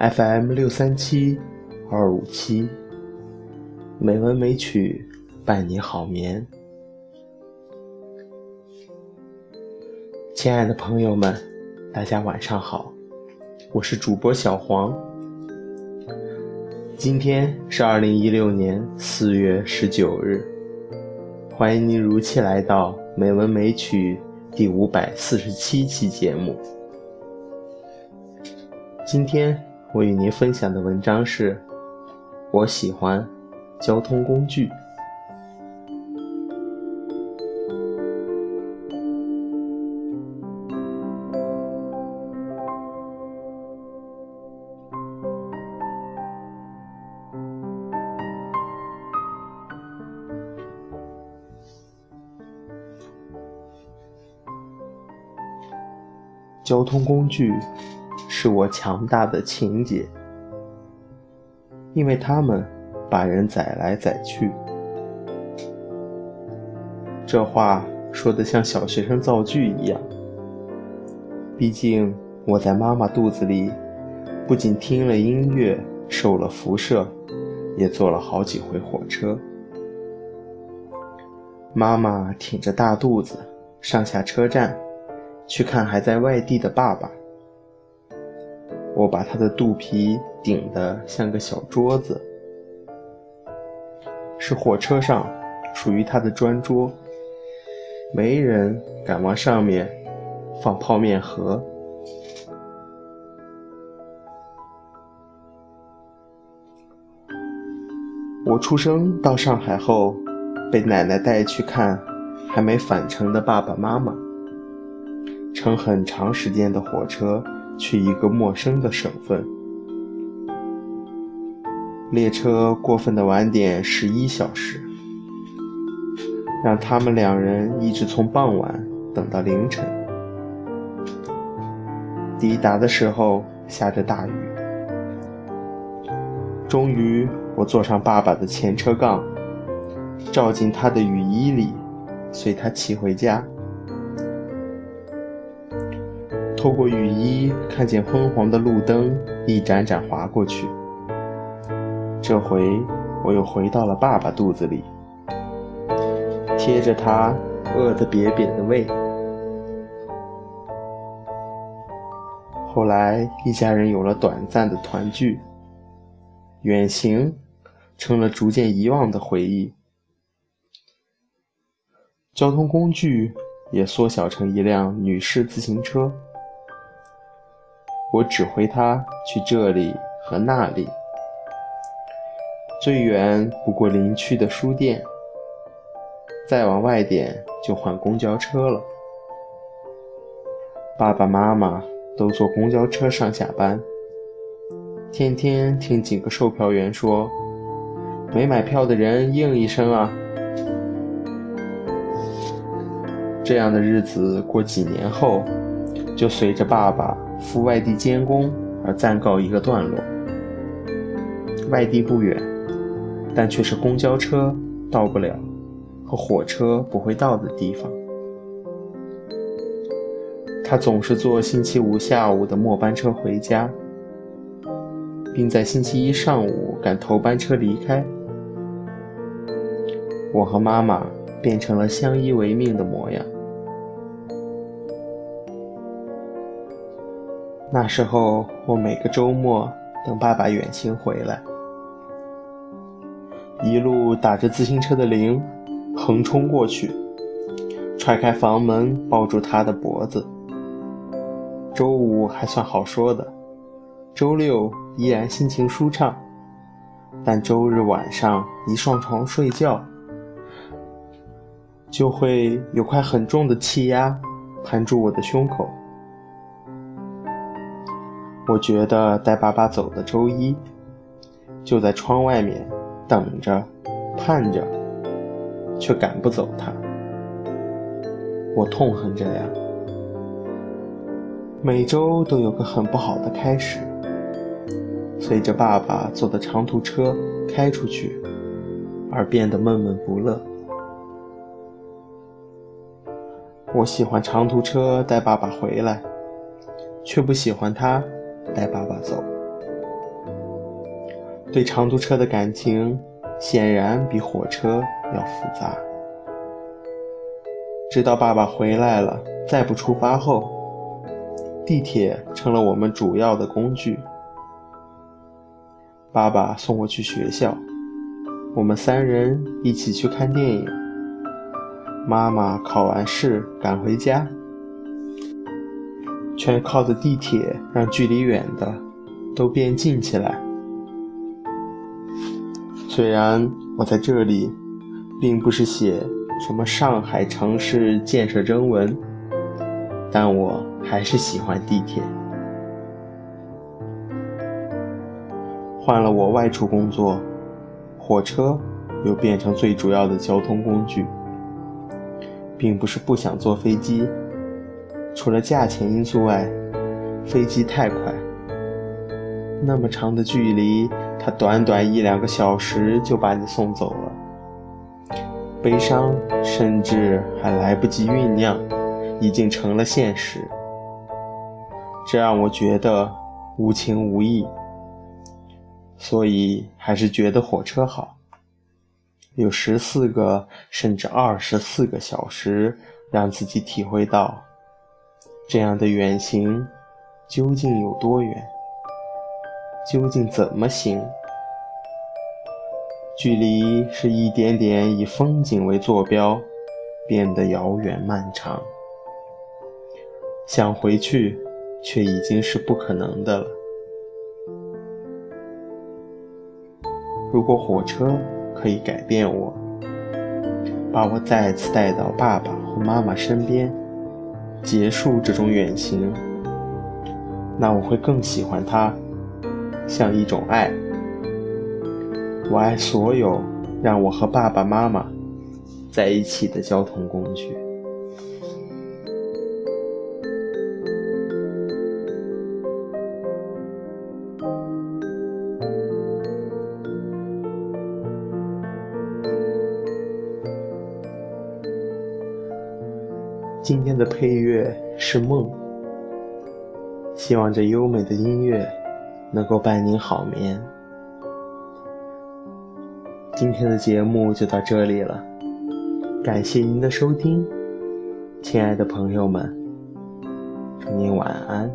FM 六三七二五七，美文美曲伴你好眠。亲爱的朋友们，大家晚上好，我是主播小黄。今天是二零一六年四月十九日，欢迎您如期来到《美文美曲》第五百四十七期节目。今天。我与您分享的文章是：我喜欢交通工具。交通工具。是我强大的情节，因为他们把人载来载去。这话说的像小学生造句一样。毕竟我在妈妈肚子里，不仅听了音乐，受了辐射，也坐了好几回火车。妈妈挺着大肚子上下车站，去看还在外地的爸爸。我把他的肚皮顶得像个小桌子，是火车上属于他的专桌，没人敢往上面放泡面盒。我出生到上海后，被奶奶带去看还没返程的爸爸妈妈，乘很长时间的火车。去一个陌生的省份，列车过分的晚点十一小时，让他们两人一直从傍晚等到凌晨。抵达的时候下着大雨，终于我坐上爸爸的前车杠，照进他的雨衣里，随他骑回家。透过雨衣，看见昏黄的路灯一盏盏划过去。这回我又回到了爸爸肚子里，贴着他饿得瘪瘪的胃。后来一家人有了短暂的团聚，远行成了逐渐遗忘的回忆，交通工具也缩小成一辆女士自行车。我指挥他去这里和那里，最远不过邻区的书店，再往外点就换公交车了。爸爸妈妈都坐公交车上下班，天天听几个售票员说：“没买票的人应一声啊。”这样的日子过几年后，就随着爸爸。赴外地监工而暂告一个段落。外地不远，但却是公交车到不了和火车不会到的地方。他总是坐星期五下午的末班车回家，并在星期一上午赶头班车离开。我和妈妈变成了相依为命的模样。那时候，我每个周末等爸爸远行回来，一路打着自行车的铃，横冲过去，踹开房门，抱住他的脖子。周五还算好说的，周六依然心情舒畅，但周日晚上一上床睡觉，就会有块很重的气压盘住我的胸口。我觉得带爸爸走的周一，就在窗外面等着、盼着，却赶不走他。我痛恨这样，每周都有个很不好的开始。随着爸爸坐的长途车开出去，而变得闷闷不乐。我喜欢长途车带爸爸回来，却不喜欢他。带爸爸走，对长途车的感情显然比火车要复杂。直到爸爸回来了，再不出发后，地铁成了我们主要的工具。爸爸送我去学校，我们三人一起去看电影。妈妈考完试赶回家，全靠着地铁让距离远的都变近起来。虽然我在这里，并不是写什么上海城市建设征文，但我还是喜欢地铁。换了我外出工作，火车又变成最主要的交通工具。并不是不想坐飞机，除了价钱因素外，飞机太快，那么长的距离，它短短一两个小时就把你送走了，悲伤甚至还来不及酝酿，已经成了现实，这让我觉得无情无义，所以还是觉得火车好。有十四个甚至二十四个小时，让自己体会到这样的远行究竟有多远，究竟怎么行？距离是一点点以风景为坐标，变得遥远漫长。想回去，却已经是不可能的了。如果火车。可以改变我，把我再次带到爸爸和妈妈身边，结束这种远行。那我会更喜欢它，像一种爱。我爱所有让我和爸爸妈妈在一起的交通工具。今天的配乐是梦，希望这优美的音乐能够伴您好眠。今天的节目就到这里了，感谢您的收听，亲爱的朋友们，祝您晚安。